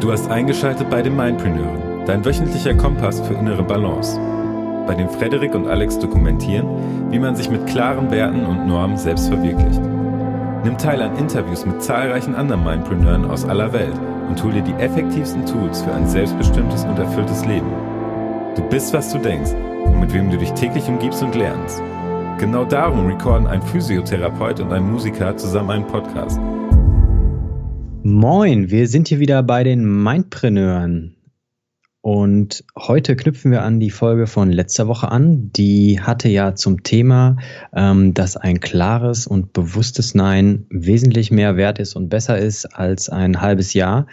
Du hast eingeschaltet bei den Mindpreneuren, dein wöchentlicher Kompass für innere Balance, bei dem Frederik und Alex dokumentieren, wie man sich mit klaren Werten und Normen selbst verwirklicht. Nimm teil an Interviews mit zahlreichen anderen Mindpreneuren aus aller Welt und hol dir die effektivsten Tools für ein selbstbestimmtes und erfülltes Leben. Du bist, was du denkst und mit wem du dich täglich umgibst und lernst. Genau darum recorden ein Physiotherapeut und ein Musiker zusammen einen Podcast. Moin, wir sind hier wieder bei den Mindpreneuren. Und heute knüpfen wir an die Folge von letzter Woche an. Die hatte ja zum Thema, ähm, dass ein klares und bewusstes Nein wesentlich mehr wert ist und besser ist als ein halbes Jahr.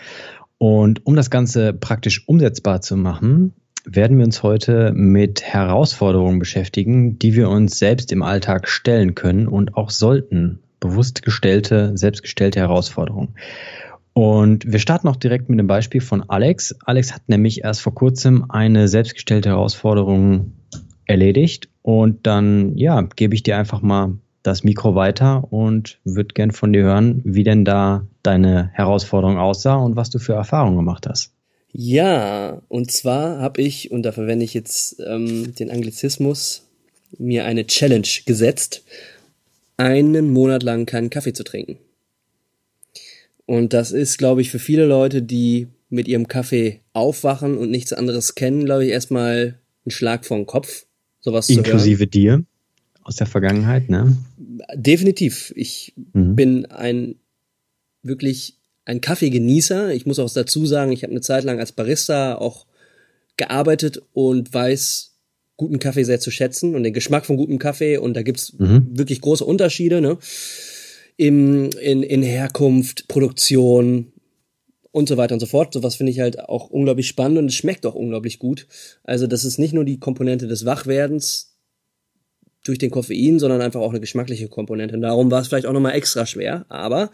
Und um das Ganze praktisch umsetzbar zu machen, werden wir uns heute mit Herausforderungen beschäftigen, die wir uns selbst im Alltag stellen können und auch sollten. Bewusst gestellte, selbstgestellte Herausforderungen. Und wir starten auch direkt mit einem Beispiel von Alex. Alex hat nämlich erst vor kurzem eine selbstgestellte Herausforderung erledigt. Und dann, ja, gebe ich dir einfach mal das Mikro weiter und würde gern von dir hören, wie denn da deine Herausforderung aussah und was du für Erfahrungen gemacht hast. Ja, und zwar habe ich, und da verwende ich jetzt ähm, den Anglizismus, mir eine Challenge gesetzt, einen Monat lang keinen Kaffee zu trinken. Und das ist, glaube ich, für viele Leute, die mit ihrem Kaffee aufwachen und nichts anderes kennen, glaube ich, erstmal ein Schlag vor den Kopf, sowas Inklusive dir aus der Vergangenheit, ne? Definitiv. Ich mhm. bin ein wirklich ein Kaffeegenießer. Ich muss auch dazu sagen, ich habe eine Zeit lang als Barista auch gearbeitet und weiß guten Kaffee sehr zu schätzen und den Geschmack von gutem Kaffee und da gibt's mhm. wirklich große Unterschiede. Ne? Im, in, in Herkunft, Produktion und so weiter und so fort. Sowas finde ich halt auch unglaublich spannend und es schmeckt auch unglaublich gut. Also das ist nicht nur die Komponente des Wachwerdens durch den Koffein, sondern einfach auch eine geschmackliche Komponente. Und darum war es vielleicht auch nochmal extra schwer. Aber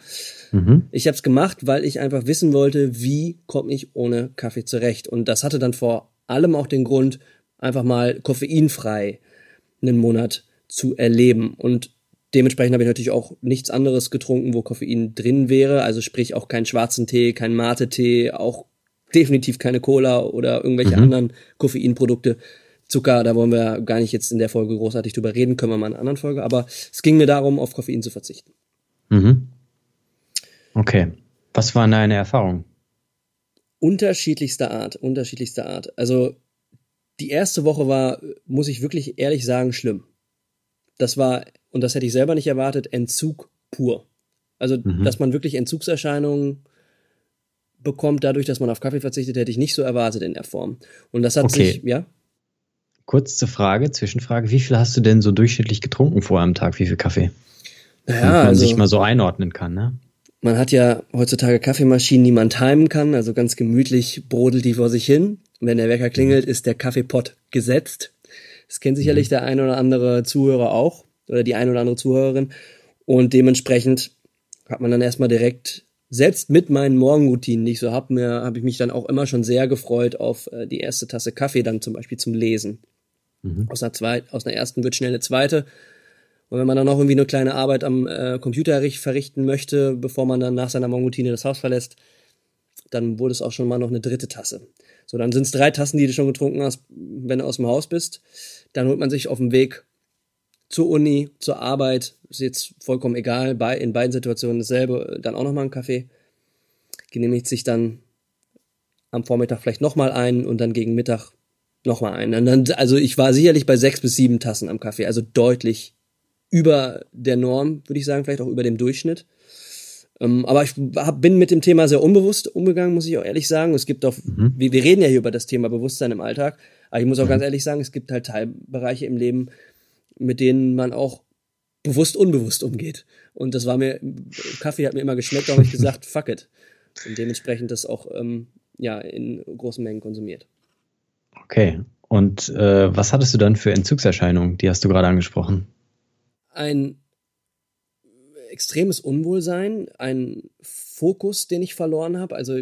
mhm. ich habe es gemacht, weil ich einfach wissen wollte, wie komme ich ohne Kaffee zurecht. Und das hatte dann vor allem auch den Grund, einfach mal koffeinfrei einen Monat zu erleben. Und Dementsprechend habe ich natürlich auch nichts anderes getrunken, wo Koffein drin wäre. Also sprich auch keinen schwarzen Tee, keinen Mate-Tee, auch definitiv keine Cola oder irgendwelche mhm. anderen Koffeinprodukte. Zucker, da wollen wir gar nicht jetzt in der Folge großartig drüber reden, können wir mal in einer anderen Folge. Aber es ging mir darum, auf Koffein zu verzichten. Mhm. Okay. Was war deine Erfahrung? Unterschiedlichster Art, unterschiedlichster Art. Also die erste Woche war, muss ich wirklich ehrlich sagen, schlimm. Das war und das hätte ich selber nicht erwartet, Entzug pur. Also, mhm. dass man wirklich Entzugserscheinungen bekommt, dadurch, dass man auf Kaffee verzichtet, hätte ich nicht so erwartet in der Form. Und das hat okay. sich, ja. Kurze Frage, Zwischenfrage. Wie viel hast du denn so durchschnittlich getrunken vor einem Tag? Wie viel Kaffee? Naja, Damit man also, sich mal so einordnen kann, ne? Man hat ja heutzutage Kaffeemaschinen, die man timen kann, also ganz gemütlich brodelt die vor sich hin. Wenn der Wecker klingelt, ist der Kaffeepot gesetzt. Das kennt sicherlich mhm. der ein oder andere Zuhörer auch oder die ein oder andere Zuhörerin. Und dementsprechend hat man dann erstmal direkt, selbst mit meinen Morgenroutinen, die ich so habe, habe ich mich dann auch immer schon sehr gefreut auf äh, die erste Tasse Kaffee dann zum Beispiel zum Lesen. Mhm. Aus, einer zweit, aus einer ersten wird schnell eine zweite. Und wenn man dann noch irgendwie eine kleine Arbeit am äh, Computer verrichten möchte, bevor man dann nach seiner Morgenroutine das Haus verlässt, dann wurde es auch schon mal noch eine dritte Tasse. So, dann sind es drei Tassen, die du schon getrunken hast, wenn du aus dem Haus bist. Dann holt man sich auf dem Weg zur Uni, zur Arbeit, ist jetzt vollkommen egal, bei, in beiden Situationen dasselbe, dann auch nochmal einen Kaffee, genehmigt sich dann am Vormittag vielleicht nochmal einen und dann gegen Mittag nochmal einen. Dann, also ich war sicherlich bei sechs bis sieben Tassen am Kaffee, also deutlich über der Norm, würde ich sagen, vielleicht auch über dem Durchschnitt. Ähm, aber ich hab, bin mit dem Thema sehr unbewusst umgegangen, muss ich auch ehrlich sagen. Es gibt auch, mhm. wir, wir reden ja hier über das Thema Bewusstsein im Alltag, aber ich muss auch mhm. ganz ehrlich sagen, es gibt halt Teilbereiche im Leben, mit denen man auch bewusst unbewusst umgeht. Und das war mir, Kaffee hat mir immer geschmeckt, da habe ich gesagt, fuck it. Und dementsprechend das auch ähm, ja, in großen Mengen konsumiert. Okay. Und äh, was hattest du dann für Entzugserscheinungen? Die hast du gerade angesprochen. Ein extremes Unwohlsein, ein Fokus, den ich verloren habe. Also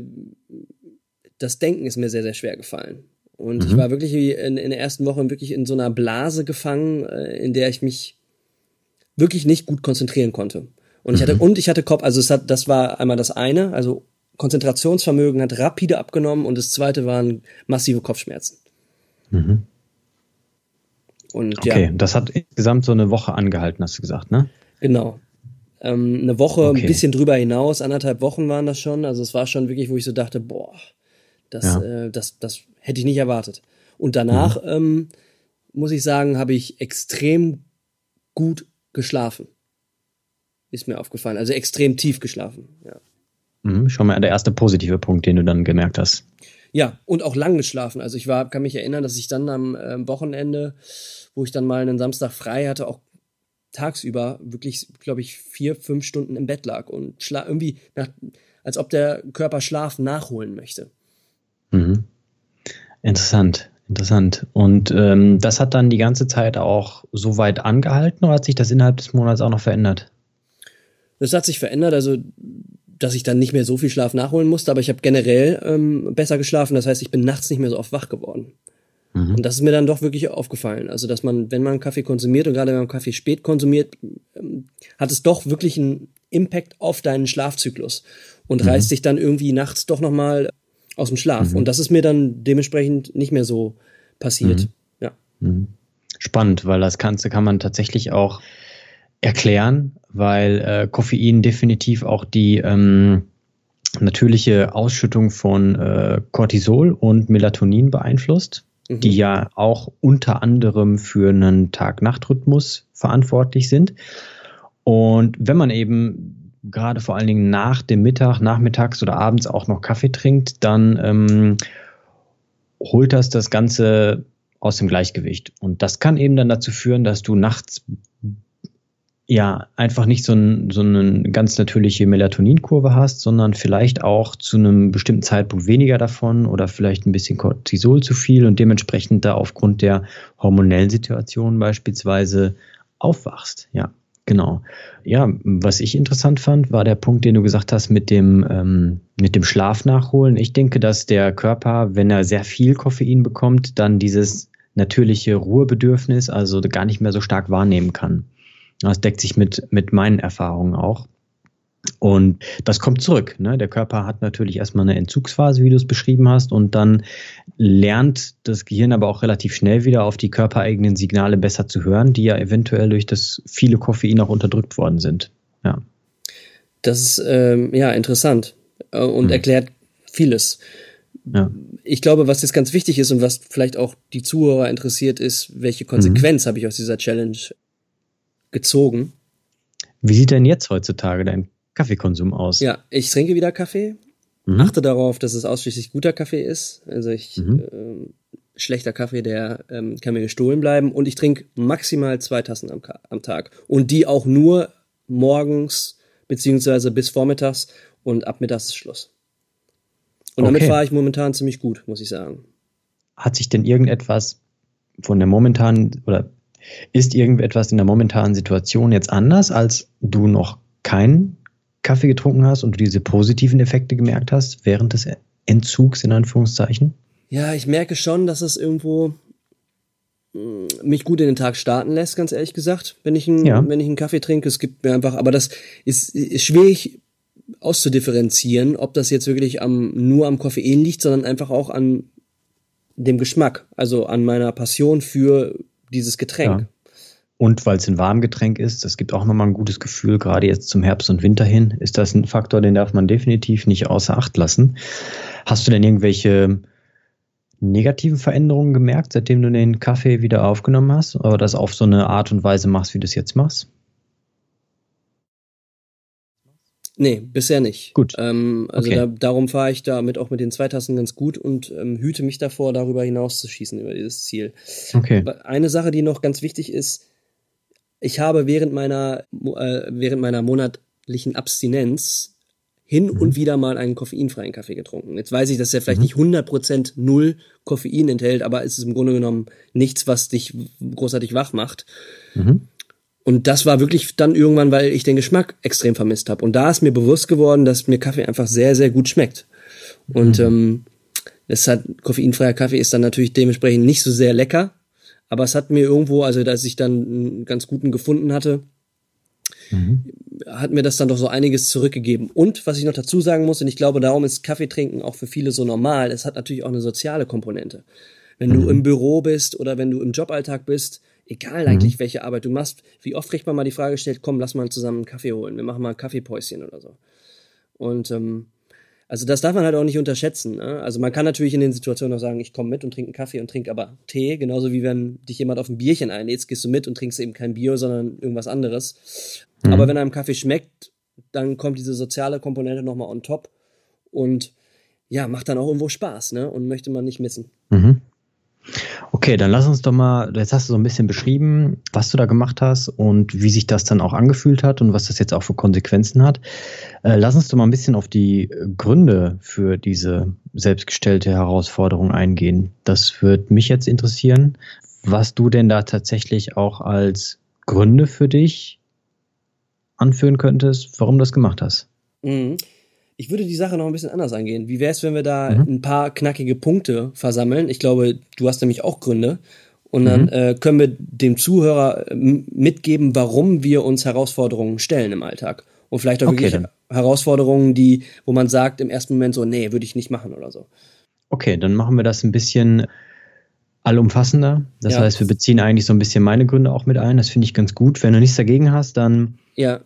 das Denken ist mir sehr, sehr schwer gefallen. Und mhm. ich war wirklich in, in der ersten Woche wirklich in so einer Blase gefangen, äh, in der ich mich wirklich nicht gut konzentrieren konnte. Und ich hatte, mhm. und ich hatte Kopf, also es hat, das war einmal das eine, also Konzentrationsvermögen hat rapide abgenommen und das zweite waren massive Kopfschmerzen. Mhm. Und, okay, ja. das hat insgesamt so eine Woche angehalten, hast du gesagt, ne? Genau. Ähm, eine Woche, okay. ein bisschen drüber hinaus, anderthalb Wochen waren das schon. Also es war schon wirklich, wo ich so dachte, boah, das, ja. äh, das, das hätte ich nicht erwartet. Und danach, mhm. ähm, muss ich sagen, habe ich extrem gut geschlafen. Ist mir aufgefallen. Also extrem tief geschlafen, ja. Mhm, schon mal der erste positive Punkt, den du dann gemerkt hast. Ja, und auch lang geschlafen. Also ich war, kann mich erinnern, dass ich dann am äh, Wochenende, wo ich dann mal einen Samstag frei hatte, auch tagsüber wirklich, glaube ich, vier, fünf Stunden im Bett lag und schla irgendwie, nach, als ob der Körper Schlaf nachholen möchte. Mhm. Interessant, interessant. Und ähm, das hat dann die ganze Zeit auch so weit angehalten oder hat sich das innerhalb des Monats auch noch verändert? Das hat sich verändert, also dass ich dann nicht mehr so viel Schlaf nachholen musste, aber ich habe generell ähm, besser geschlafen. Das heißt, ich bin nachts nicht mehr so oft wach geworden. Mhm. Und das ist mir dann doch wirklich aufgefallen. Also, dass man, wenn man Kaffee konsumiert und gerade wenn man Kaffee spät konsumiert, ähm, hat es doch wirklich einen Impact auf deinen Schlafzyklus und mhm. reißt dich dann irgendwie nachts doch nochmal aus dem Schlaf. Mhm. Und das ist mir dann dementsprechend nicht mehr so passiert. Mhm. Ja. Mhm. Spannend, weil das Ganze kann man tatsächlich auch erklären, weil äh, Koffein definitiv auch die ähm, natürliche Ausschüttung von äh, Cortisol und Melatonin beeinflusst, mhm. die ja auch unter anderem für einen Tag-Nacht-Rhythmus verantwortlich sind. Und wenn man eben gerade vor allen Dingen nach dem Mittag, nachmittags oder abends auch noch Kaffee trinkt, dann ähm, holt das das Ganze aus dem Gleichgewicht. Und das kann eben dann dazu führen, dass du nachts ja einfach nicht so, ein, so eine ganz natürliche Melatoninkurve hast, sondern vielleicht auch zu einem bestimmten Zeitpunkt weniger davon oder vielleicht ein bisschen Cortisol zu viel und dementsprechend da aufgrund der hormonellen Situation beispielsweise aufwachst. Ja, genau. Ja, was ich interessant fand, war der Punkt, den du gesagt hast mit dem, ähm, mit dem Schlaf nachholen. Ich denke, dass der Körper, wenn er sehr viel Koffein bekommt, dann dieses natürliche Ruhebedürfnis also gar nicht mehr so stark wahrnehmen kann. Das deckt sich mit, mit meinen Erfahrungen auch. Und das kommt zurück. Ne? Der Körper hat natürlich erstmal eine Entzugsphase, wie du es beschrieben hast, und dann lernt das Gehirn aber auch relativ schnell wieder auf die körpereigenen Signale besser zu hören, die ja eventuell durch das viele Koffein auch unterdrückt worden sind. Ja. Das ist ähm, ja interessant äh, und hm. erklärt vieles. Ja. Ich glaube, was jetzt ganz wichtig ist und was vielleicht auch die Zuhörer interessiert, ist, welche Konsequenz mhm. habe ich aus dieser Challenge gezogen. Wie sieht denn jetzt heutzutage dein Kaffeekonsum aus? Ja, ich trinke wieder Kaffee, mhm. achte darauf, dass es ausschließlich guter Kaffee ist. Also ich mhm. äh, schlechter Kaffee, der ähm, kann mir gestohlen bleiben. Und ich trinke maximal zwei Tassen am, am Tag. Und die auch nur morgens beziehungsweise bis vormittags und ab mittags ist Schluss. Und okay. damit fahre ich momentan ziemlich gut, muss ich sagen. Hat sich denn irgendetwas von der momentanen oder ist irgendetwas in der momentanen Situation jetzt anders, als du noch keinen Kaffee getrunken hast und du diese positiven Effekte gemerkt hast während des Entzugs in Anführungszeichen? Ja, ich merke schon, dass es irgendwo mm, mich gut in den Tag starten lässt, ganz ehrlich gesagt, wenn ich einen, ja. wenn ich einen Kaffee trinke. Es gibt mir einfach, aber das ist, ist schwierig auszudifferenzieren, ob das jetzt wirklich am, nur am Koffein liegt, sondern einfach auch an dem Geschmack, also an meiner Passion für dieses Getränk. Ja. Und weil es ein Warmgetränk ist, das gibt auch nochmal ein gutes Gefühl, gerade jetzt zum Herbst und Winter hin, ist das ein Faktor, den darf man definitiv nicht außer Acht lassen. Hast du denn irgendwelche negativen Veränderungen gemerkt, seitdem du den Kaffee wieder aufgenommen hast, oder das auf so eine Art und Weise machst, wie du es jetzt machst? Nee, bisher nicht. Gut. Ähm, also okay. da, darum fahre ich damit auch mit den zwei Tassen ganz gut und ähm, hüte mich davor, darüber hinaus zu schießen, über dieses Ziel. Okay. Eine Sache, die noch ganz wichtig ist, ich habe während meiner, äh, während meiner monatlichen Abstinenz hin mhm. und wieder mal einen koffeinfreien Kaffee getrunken. Jetzt weiß ich, dass er vielleicht mhm. nicht 100% null Koffein enthält, aber es ist im Grunde genommen nichts, was dich großartig wach macht. Mhm. Und das war wirklich dann irgendwann, weil ich den Geschmack extrem vermisst habe. Und da ist mir bewusst geworden, dass mir Kaffee einfach sehr, sehr gut schmeckt. Und mhm. ähm, es hat koffeinfreier Kaffee ist dann natürlich dementsprechend nicht so sehr lecker, aber es hat mir irgendwo, also dass ich dann einen ganz guten gefunden hatte, mhm. hat mir das dann doch so einiges zurückgegeben. Und was ich noch dazu sagen muss, und ich glaube, darum ist Kaffee trinken auch für viele so normal, es hat natürlich auch eine soziale Komponente. Wenn mhm. du im Büro bist oder wenn du im Joballtag bist, egal mhm. eigentlich, welche Arbeit du machst, wie oft kriegt man mal die Frage gestellt, komm, lass mal zusammen einen Kaffee holen, wir machen mal ein Kaffeepäuschen oder so. Und ähm, also das darf man halt auch nicht unterschätzen. Ne? Also man kann natürlich in den Situationen auch sagen, ich komme mit und trinke einen Kaffee und trinke aber Tee, genauso wie wenn dich jemand auf ein Bierchen einlädt, gehst du mit und trinkst eben kein Bier, sondern irgendwas anderes. Mhm. Aber wenn einem Kaffee schmeckt, dann kommt diese soziale Komponente nochmal on top und ja, macht dann auch irgendwo Spaß, ne? Und möchte man nicht missen. Mhm. Okay, dann lass uns doch mal, jetzt hast du so ein bisschen beschrieben, was du da gemacht hast und wie sich das dann auch angefühlt hat und was das jetzt auch für Konsequenzen hat. Äh, lass uns doch mal ein bisschen auf die Gründe für diese selbstgestellte Herausforderung eingehen. Das würde mich jetzt interessieren, was du denn da tatsächlich auch als Gründe für dich anführen könntest, warum du das gemacht hast. Mhm. Ich würde die Sache noch ein bisschen anders angehen. Wie wäre es, wenn wir da mhm. ein paar knackige Punkte versammeln? Ich glaube, du hast nämlich auch Gründe. Und dann mhm. äh, können wir dem Zuhörer äh, mitgeben, warum wir uns Herausforderungen stellen im Alltag. Und vielleicht auch okay, wirklich dann. Herausforderungen, die, wo man sagt im ersten Moment so, nee, würde ich nicht machen oder so. Okay, dann machen wir das ein bisschen allumfassender. Das ja. heißt, wir beziehen eigentlich so ein bisschen meine Gründe auch mit ein. Das finde ich ganz gut. Wenn du nichts dagegen hast, dann ja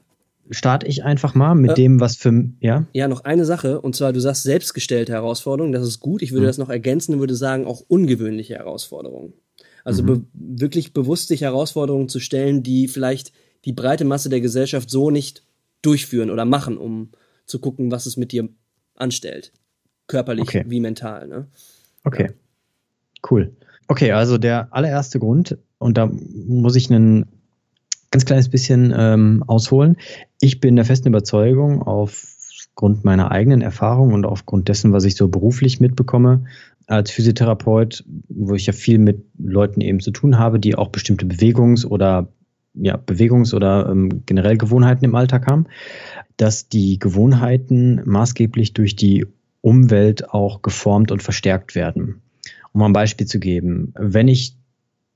starte ich einfach mal mit äh, dem, was für, ja? Ja, noch eine Sache, und zwar, du sagst selbstgestellte Herausforderungen, das ist gut. Ich würde mhm. das noch ergänzen und würde sagen, auch ungewöhnliche Herausforderungen. Also mhm. be wirklich bewusst sich Herausforderungen zu stellen, die vielleicht die breite Masse der Gesellschaft so nicht durchführen oder machen, um zu gucken, was es mit dir anstellt. Körperlich okay. wie mental, ne? Okay. Ja. Cool. Okay, also der allererste Grund, und da muss ich einen ganz kleines bisschen ähm, ausholen. Ich bin der festen Überzeugung, aufgrund meiner eigenen Erfahrung und aufgrund dessen, was ich so beruflich mitbekomme, als Physiotherapeut, wo ich ja viel mit Leuten eben zu tun habe, die auch bestimmte Bewegungs- oder ja, Bewegungs- oder ähm, generell Gewohnheiten im Alltag haben, dass die Gewohnheiten maßgeblich durch die Umwelt auch geformt und verstärkt werden. Um ein Beispiel zu geben, wenn ich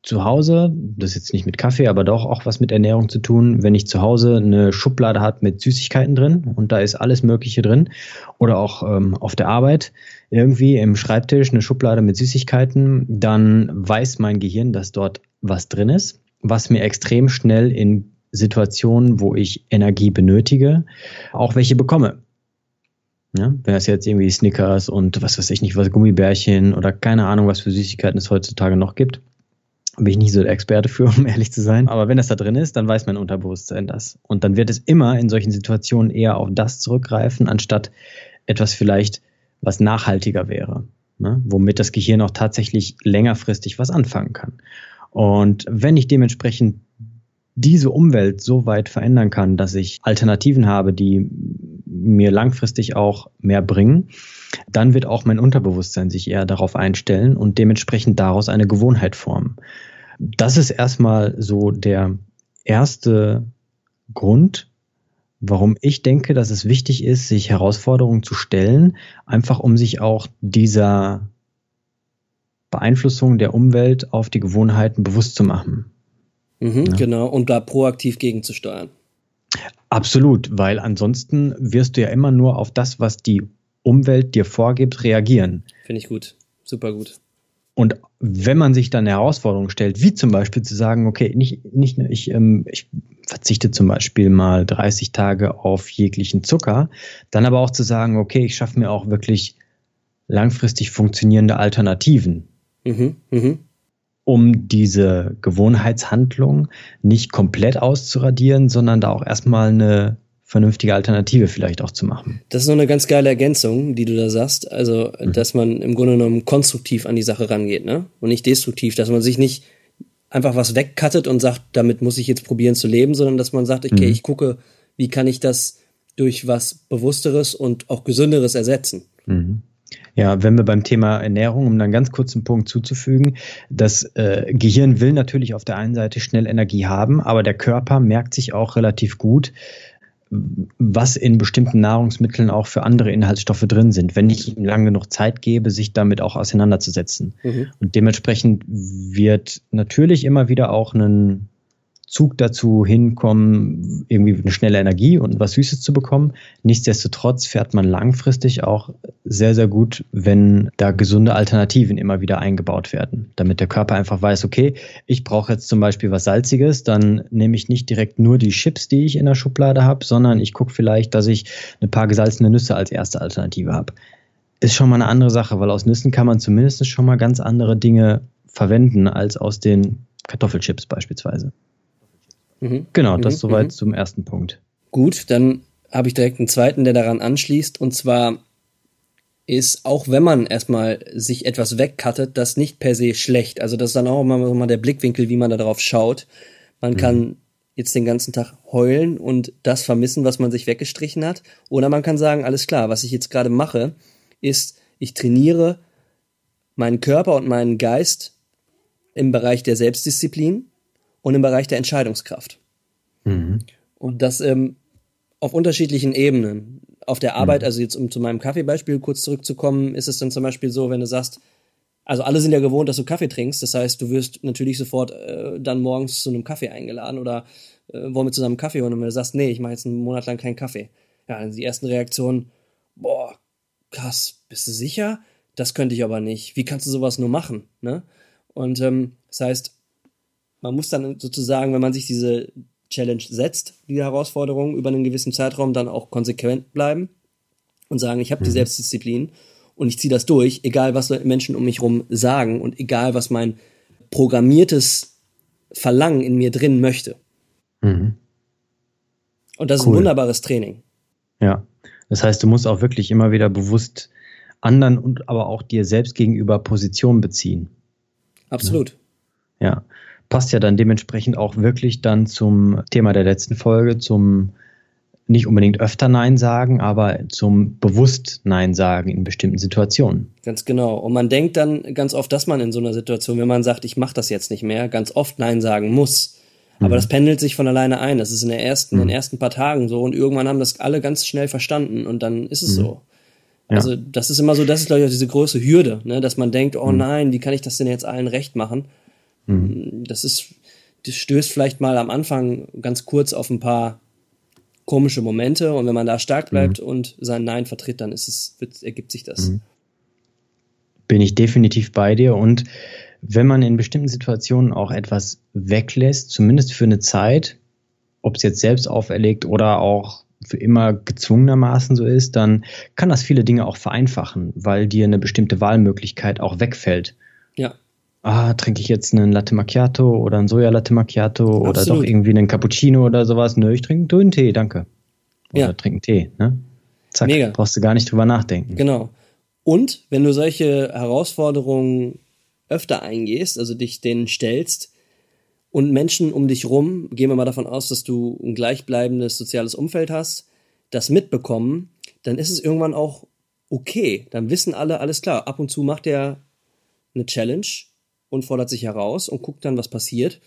zu Hause, das ist jetzt nicht mit Kaffee, aber doch auch was mit Ernährung zu tun, wenn ich zu Hause eine Schublade habe mit Süßigkeiten drin und da ist alles Mögliche drin oder auch ähm, auf der Arbeit irgendwie im Schreibtisch eine Schublade mit Süßigkeiten, dann weiß mein Gehirn, dass dort was drin ist, was mir extrem schnell in Situationen, wo ich Energie benötige, auch welche bekomme. Ja, wenn das jetzt irgendwie Snickers und was weiß ich nicht, was Gummibärchen oder keine Ahnung, was für Süßigkeiten es heutzutage noch gibt, bin ich nicht so der Experte für, um ehrlich zu sein. Aber wenn das da drin ist, dann weiß mein Unterbewusstsein das. Und dann wird es immer in solchen Situationen eher auf das zurückgreifen, anstatt etwas vielleicht, was nachhaltiger wäre. Ne? Womit das Gehirn auch tatsächlich längerfristig was anfangen kann. Und wenn ich dementsprechend diese Umwelt so weit verändern kann, dass ich Alternativen habe, die mir langfristig auch mehr bringen, dann wird auch mein Unterbewusstsein sich eher darauf einstellen und dementsprechend daraus eine Gewohnheit formen. Das ist erstmal so der erste Grund, warum ich denke, dass es wichtig ist, sich Herausforderungen zu stellen, einfach um sich auch dieser Beeinflussung der Umwelt auf die Gewohnheiten bewusst zu machen. Mhm, ja. Genau, und da proaktiv gegenzusteuern. Absolut, weil ansonsten wirst du ja immer nur auf das, was die Umwelt dir vorgibt, reagieren. Finde ich gut. Super gut. Und wenn man sich dann eine Herausforderung stellt, wie zum Beispiel zu sagen, okay, nicht, nicht ich, ähm, ich verzichte zum Beispiel mal 30 Tage auf jeglichen Zucker, dann aber auch zu sagen, okay, ich schaffe mir auch wirklich langfristig funktionierende Alternativen. Mhm, mh. Um diese Gewohnheitshandlung nicht komplett auszuradieren, sondern da auch erstmal eine vernünftige Alternative vielleicht auch zu machen. Das ist noch eine ganz geile Ergänzung, die du da sagst. Also, mhm. dass man im Grunde genommen konstruktiv an die Sache rangeht, ne? Und nicht destruktiv, dass man sich nicht einfach was wegcuttet und sagt, damit muss ich jetzt probieren zu leben, sondern dass man sagt, okay, mhm. ich gucke, wie kann ich das durch was Bewussteres und auch Gesünderes ersetzen. Mhm. Ja, wenn wir beim Thema Ernährung, um dann ganz kurz einen Punkt zuzufügen, das äh, Gehirn will natürlich auf der einen Seite schnell Energie haben, aber der Körper merkt sich auch relativ gut, was in bestimmten Nahrungsmitteln auch für andere Inhaltsstoffe drin sind, wenn ich ihm lange genug Zeit gebe, sich damit auch auseinanderzusetzen. Mhm. Und dementsprechend wird natürlich immer wieder auch ein Zug dazu hinkommen, irgendwie eine schnelle Energie und was Süßes zu bekommen. Nichtsdestotrotz fährt man langfristig auch sehr, sehr gut, wenn da gesunde Alternativen immer wieder eingebaut werden, damit der Körper einfach weiß, okay, ich brauche jetzt zum Beispiel was Salziges, dann nehme ich nicht direkt nur die Chips, die ich in der Schublade habe, sondern ich gucke vielleicht, dass ich ein paar gesalzene Nüsse als erste Alternative habe. Ist schon mal eine andere Sache, weil aus Nüssen kann man zumindest schon mal ganz andere Dinge verwenden als aus den Kartoffelchips beispielsweise. Mhm. Genau, das mhm. soweit mhm. zum ersten Punkt. Gut, dann habe ich direkt einen zweiten, der daran anschließt. Und zwar ist, auch wenn man erstmal sich etwas wegcuttet, das nicht per se schlecht. Also das ist dann auch immer mal der Blickwinkel, wie man da drauf schaut. Man mhm. kann jetzt den ganzen Tag heulen und das vermissen, was man sich weggestrichen hat. Oder man kann sagen, alles klar, was ich jetzt gerade mache, ist, ich trainiere meinen Körper und meinen Geist im Bereich der Selbstdisziplin und im Bereich der Entscheidungskraft. Mhm. Und das ähm, auf unterschiedlichen Ebenen. Auf der Arbeit, mhm. also jetzt um zu meinem Kaffeebeispiel kurz zurückzukommen, ist es dann zum Beispiel so, wenn du sagst, also alle sind ja gewohnt, dass du Kaffee trinkst. Das heißt, du wirst natürlich sofort äh, dann morgens zu einem Kaffee eingeladen oder äh, wollen wir zusammen Kaffee holen. Und wenn du sagst, nee, ich mache jetzt einen Monat lang keinen Kaffee. Ja, dann die ersten Reaktionen, boah, krass, bist du sicher? Das könnte ich aber nicht. Wie kannst du sowas nur machen? Ne? Und ähm, das heißt, man muss dann sozusagen, wenn man sich diese Challenge setzt, die Herausforderung über einen gewissen Zeitraum, dann auch konsequent bleiben und sagen, ich habe die mhm. Selbstdisziplin und ich ziehe das durch, egal was Menschen um mich herum sagen und egal was mein programmiertes Verlangen in mir drin möchte. Mhm. Und das cool. ist ein wunderbares Training. Ja, das heißt, du musst auch wirklich immer wieder bewusst anderen und aber auch dir selbst gegenüber Position beziehen. Absolut. Ja. ja passt ja dann dementsprechend auch wirklich dann zum Thema der letzten Folge, zum nicht unbedingt öfter Nein sagen, aber zum bewusst Nein sagen in bestimmten Situationen. Ganz genau. Und man denkt dann ganz oft, dass man in so einer Situation, wenn man sagt, ich mache das jetzt nicht mehr, ganz oft Nein sagen muss. Aber mhm. das pendelt sich von alleine ein. Das ist in, der ersten, mhm. in den ersten paar Tagen so und irgendwann haben das alle ganz schnell verstanden und dann ist es mhm. so. Also ja. das ist immer so, das ist glaube ich auch diese große Hürde, ne? dass man denkt, oh mhm. nein, wie kann ich das denn jetzt allen recht machen? Mhm. Das ist, das stößt vielleicht mal am Anfang ganz kurz auf ein paar komische Momente und wenn man da stark bleibt mhm. und sein Nein vertritt, dann ist es, wird, ergibt sich das. Mhm. Bin ich definitiv bei dir und wenn man in bestimmten Situationen auch etwas weglässt, zumindest für eine Zeit, ob es jetzt selbst auferlegt oder auch für immer gezwungenermaßen so ist, dann kann das viele Dinge auch vereinfachen, weil dir eine bestimmte Wahlmöglichkeit auch wegfällt. Ah, trinke ich jetzt einen Latte Macchiato oder einen Soja Latte Macchiato Absolut. oder doch irgendwie einen Cappuccino oder sowas. Nö, ich trinke einen Tee, danke. Oder ja. trinken Tee, ne? Zack, Mega. brauchst du gar nicht drüber nachdenken. Genau. Und wenn du solche Herausforderungen öfter eingehst, also dich denen stellst und Menschen um dich rum, gehen wir mal davon aus, dass du ein gleichbleibendes soziales Umfeld hast, das mitbekommen, dann ist es irgendwann auch okay. Dann wissen alle, alles klar, ab und zu macht der eine Challenge und fordert sich heraus und guckt dann, was passiert.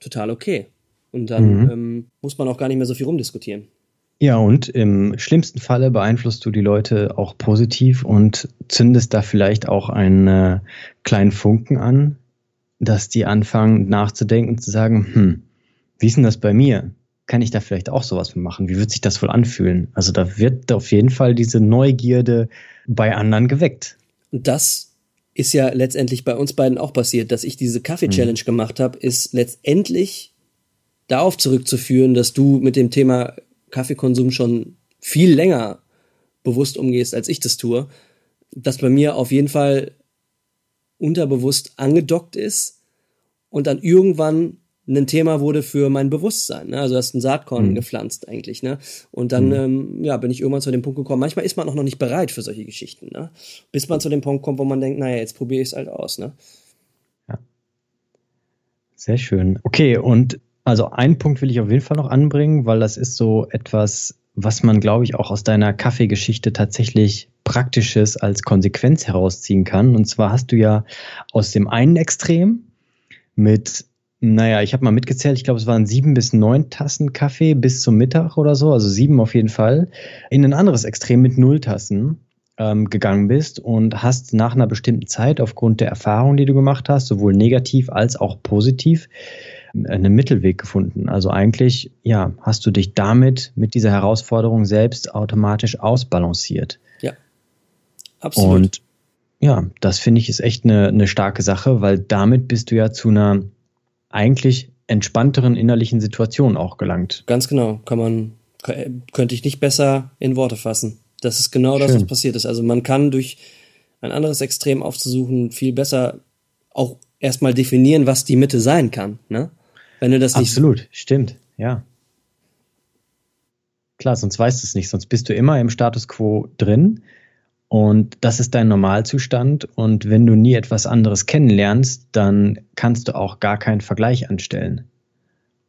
Total okay. Und dann mhm. ähm, muss man auch gar nicht mehr so viel rumdiskutieren. Ja, und im schlimmsten Falle beeinflusst du die Leute auch positiv und zündest da vielleicht auch einen äh, kleinen Funken an, dass die anfangen nachzudenken und zu sagen, hm, wie ist denn das bei mir? Kann ich da vielleicht auch sowas machen? Wie wird sich das wohl anfühlen? Also da wird auf jeden Fall diese Neugierde bei anderen geweckt. Und das ist ja letztendlich bei uns beiden auch passiert, dass ich diese Kaffee-Challenge mhm. gemacht habe, ist letztendlich darauf zurückzuführen, dass du mit dem Thema Kaffeekonsum schon viel länger bewusst umgehst, als ich das tue, dass bei mir auf jeden Fall unterbewusst angedockt ist und dann irgendwann ein Thema wurde für mein Bewusstsein. Ne? Also du hast ein Saatkorn mhm. gepflanzt eigentlich. Ne? Und dann mhm. ähm, ja, bin ich irgendwann zu dem Punkt gekommen. Manchmal ist man auch noch nicht bereit für solche Geschichten. Ne? Bis man zu dem Punkt kommt, wo man denkt, naja, jetzt probiere ich es halt aus. Ne? Ja. Sehr schön. Okay, und also einen Punkt will ich auf jeden Fall noch anbringen, weil das ist so etwas, was man, glaube ich, auch aus deiner Kaffeegeschichte tatsächlich Praktisches als Konsequenz herausziehen kann. Und zwar hast du ja aus dem einen Extrem mit naja, ich habe mal mitgezählt, ich glaube, es waren sieben bis neun Tassen Kaffee bis zum Mittag oder so, also sieben auf jeden Fall, in ein anderes Extrem mit null Tassen ähm, gegangen bist und hast nach einer bestimmten Zeit aufgrund der Erfahrung, die du gemacht hast, sowohl negativ als auch positiv, einen Mittelweg gefunden. Also eigentlich, ja, hast du dich damit mit dieser Herausforderung selbst automatisch ausbalanciert. Ja, absolut. Und ja, das finde ich ist echt eine, eine starke Sache, weil damit bist du ja zu einer eigentlich entspannteren innerlichen Situation auch gelangt. Ganz genau, kann man, könnte ich nicht besser in Worte fassen. Das ist genau Schön. das, was passiert ist. Also man kann durch ein anderes Extrem aufzusuchen viel besser auch erstmal definieren, was die Mitte sein kann, ne? Wenn du das nicht. Absolut, stimmt, ja. Klar, sonst weißt du es nicht, sonst bist du immer im Status quo drin und das ist dein Normalzustand. Und wenn du nie etwas anderes kennenlernst, dann kannst du auch gar keinen Vergleich anstellen.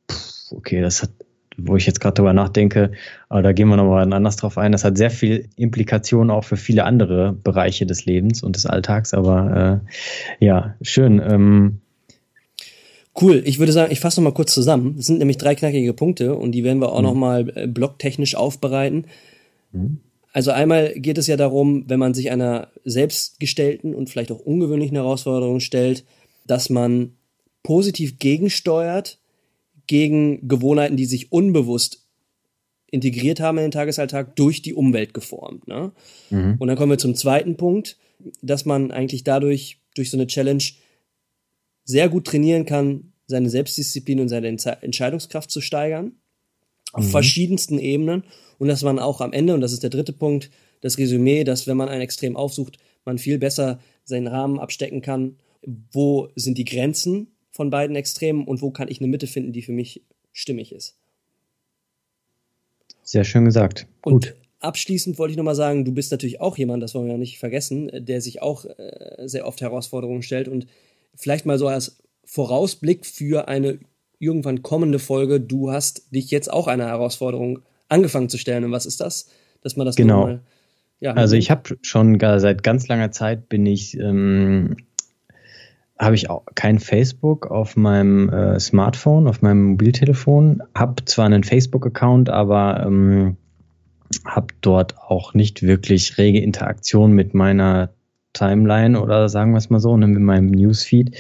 Puh, okay, das hat, wo ich jetzt gerade drüber nachdenke, aber da gehen wir nochmal anders drauf ein. Das hat sehr viel Implikationen auch für viele andere Bereiche des Lebens und des Alltags. Aber äh, ja, schön. Ähm, Cool, ich würde sagen, ich fasse nochmal kurz zusammen. Es sind nämlich drei knackige Punkte und die werden wir auch mhm. nochmal äh, blocktechnisch aufbereiten. Mhm. Also einmal geht es ja darum, wenn man sich einer selbstgestellten und vielleicht auch ungewöhnlichen Herausforderung stellt, dass man positiv gegensteuert gegen Gewohnheiten, die sich unbewusst integriert haben in den Tagesalltag durch die Umwelt geformt. Ne? Mhm. Und dann kommen wir zum zweiten Punkt, dass man eigentlich dadurch durch so eine Challenge sehr gut trainieren kann, seine Selbstdisziplin und seine Entscheidungskraft zu steigern. Auf mhm. verschiedensten Ebenen und dass man auch am Ende, und das ist der dritte Punkt, das Resümee, dass wenn man ein Extrem aufsucht, man viel besser seinen Rahmen abstecken kann, wo sind die Grenzen von beiden Extremen und wo kann ich eine Mitte finden, die für mich stimmig ist. Sehr schön gesagt. Gut. Und abschließend wollte ich nochmal sagen, du bist natürlich auch jemand, das wollen wir ja nicht vergessen, der sich auch äh, sehr oft Herausforderungen stellt und vielleicht mal so als Vorausblick für eine irgendwann kommende Folge, du hast dich jetzt auch einer Herausforderung angefangen zu stellen. Und was ist das? Dass man das genau. Mal, ja, also ich habe schon gar seit ganz langer Zeit bin ich ähm, habe ich auch kein Facebook auf meinem äh, Smartphone, auf meinem Mobiltelefon. Habe zwar einen Facebook-Account, aber ähm, habe dort auch nicht wirklich rege Interaktion mit meiner Timeline oder sagen wir es mal so, ne, mit meinem Newsfeed.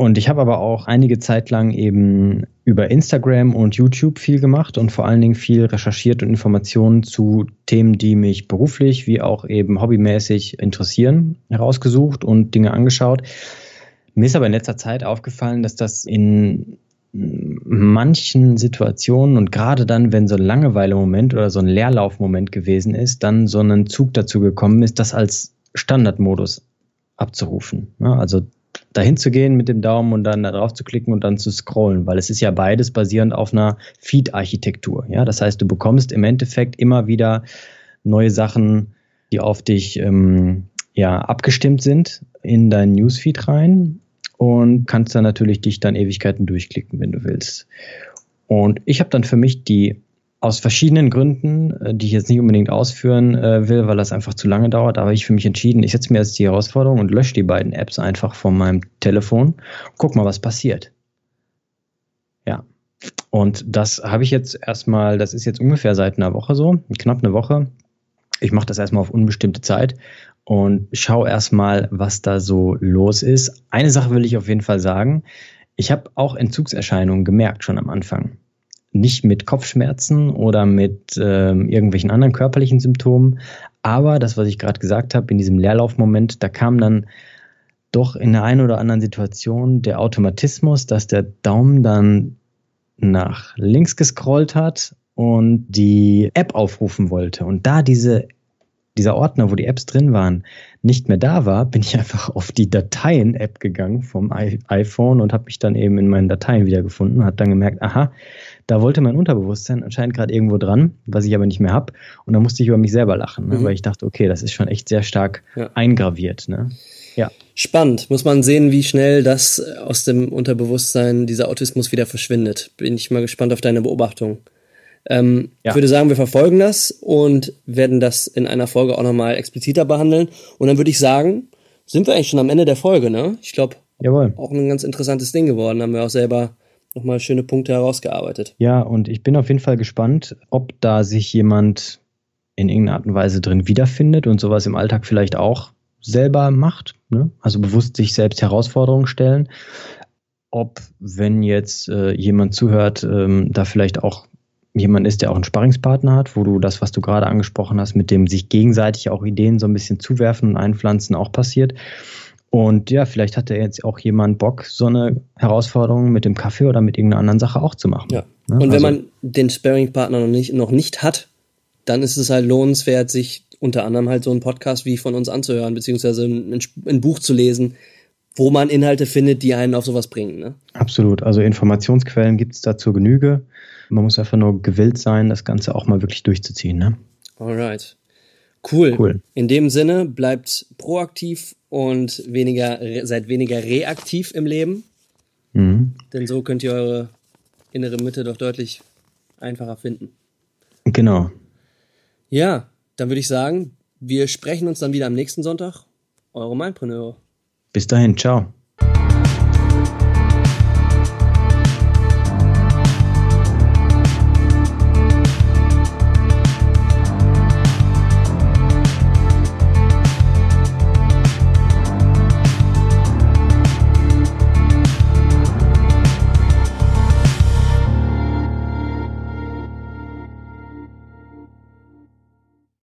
Und ich habe aber auch einige Zeit lang eben über Instagram und YouTube viel gemacht und vor allen Dingen viel recherchiert und Informationen zu Themen, die mich beruflich wie auch eben hobbymäßig interessieren, herausgesucht und Dinge angeschaut. Mir ist aber in letzter Zeit aufgefallen, dass das in manchen Situationen und gerade dann, wenn so ein Langeweile-Moment oder so ein Leerlaufmoment gewesen ist, dann so ein Zug dazu gekommen ist, das als Standardmodus abzurufen. Also dahin zu gehen mit dem Daumen und dann da drauf zu klicken und dann zu scrollen, weil es ist ja beides basierend auf einer Feed-Architektur. Ja, das heißt, du bekommst im Endeffekt immer wieder neue Sachen, die auf dich ähm, ja abgestimmt sind, in deinen Newsfeed rein und kannst dann natürlich dich dann Ewigkeiten durchklicken, wenn du willst. Und ich habe dann für mich die aus verschiedenen Gründen, äh, die ich jetzt nicht unbedingt ausführen äh, will, weil das einfach zu lange dauert, aber ich für mich entschieden, ich setze mir jetzt die Herausforderung und lösche die beiden Apps einfach von meinem Telefon. Guck mal, was passiert. Ja. Und das habe ich jetzt erstmal, das ist jetzt ungefähr seit einer Woche so, knapp eine Woche. Ich mache das erstmal auf unbestimmte Zeit und schaue erstmal, was da so los ist. Eine Sache will ich auf jeden Fall sagen. Ich habe auch Entzugserscheinungen gemerkt schon am Anfang nicht mit Kopfschmerzen oder mit äh, irgendwelchen anderen körperlichen Symptomen. Aber das, was ich gerade gesagt habe, in diesem Leerlaufmoment, da kam dann doch in der einen oder anderen Situation der Automatismus, dass der Daumen dann nach links gescrollt hat und die App aufrufen wollte. Und da diese, dieser Ordner, wo die Apps drin waren, nicht mehr da war, bin ich einfach auf die Dateien-App gegangen vom iPhone und habe mich dann eben in meinen Dateien wiedergefunden, hat dann gemerkt, aha, da wollte mein Unterbewusstsein anscheinend gerade irgendwo dran, was ich aber nicht mehr habe. Und da musste ich über mich selber lachen, ne? mhm. weil ich dachte, okay, das ist schon echt sehr stark ja. eingraviert. Ne? Ja. Spannend. Muss man sehen, wie schnell das aus dem Unterbewusstsein, dieser Autismus wieder verschwindet. Bin ich mal gespannt auf deine Beobachtung. Ähm, ja. Ich würde sagen, wir verfolgen das und werden das in einer Folge auch nochmal expliziter behandeln. Und dann würde ich sagen, sind wir eigentlich schon am Ende der Folge, ne? Ich glaube, auch ein ganz interessantes Ding geworden. Haben wir auch selber nochmal schöne Punkte herausgearbeitet. Ja, und ich bin auf jeden Fall gespannt, ob da sich jemand in irgendeiner Art und Weise drin wiederfindet und sowas im Alltag vielleicht auch selber macht. Ne? Also bewusst sich selbst Herausforderungen stellen. ob, wenn jetzt äh, jemand zuhört, ähm, da vielleicht auch jemand ist, der auch einen Sparringspartner hat, wo du das, was du gerade angesprochen hast, mit dem sich gegenseitig auch Ideen so ein bisschen zuwerfen und einpflanzen, auch passiert. Und ja, vielleicht hat er jetzt auch jemand Bock, so eine Herausforderung mit dem Kaffee oder mit irgendeiner anderen Sache auch zu machen. Ja. Ne? Und wenn also, man den Sparringspartner noch nicht, noch nicht hat, dann ist es halt lohnenswert, sich unter anderem halt so einen Podcast wie von uns anzuhören, beziehungsweise ein, ein Buch zu lesen, wo man Inhalte findet, die einen auf sowas bringen. Ne? Absolut. Also Informationsquellen gibt es da zur Genüge. Man muss einfach nur gewillt sein, das Ganze auch mal wirklich durchzuziehen. Ne? Alright. Cool. cool. In dem Sinne, bleibt proaktiv und weniger, seid weniger reaktiv im Leben. Mhm. Denn so könnt ihr eure innere Mitte doch deutlich einfacher finden. Genau. Ja, dann würde ich sagen, wir sprechen uns dann wieder am nächsten Sonntag. Eure Mindpreneure. Bis dahin, ciao.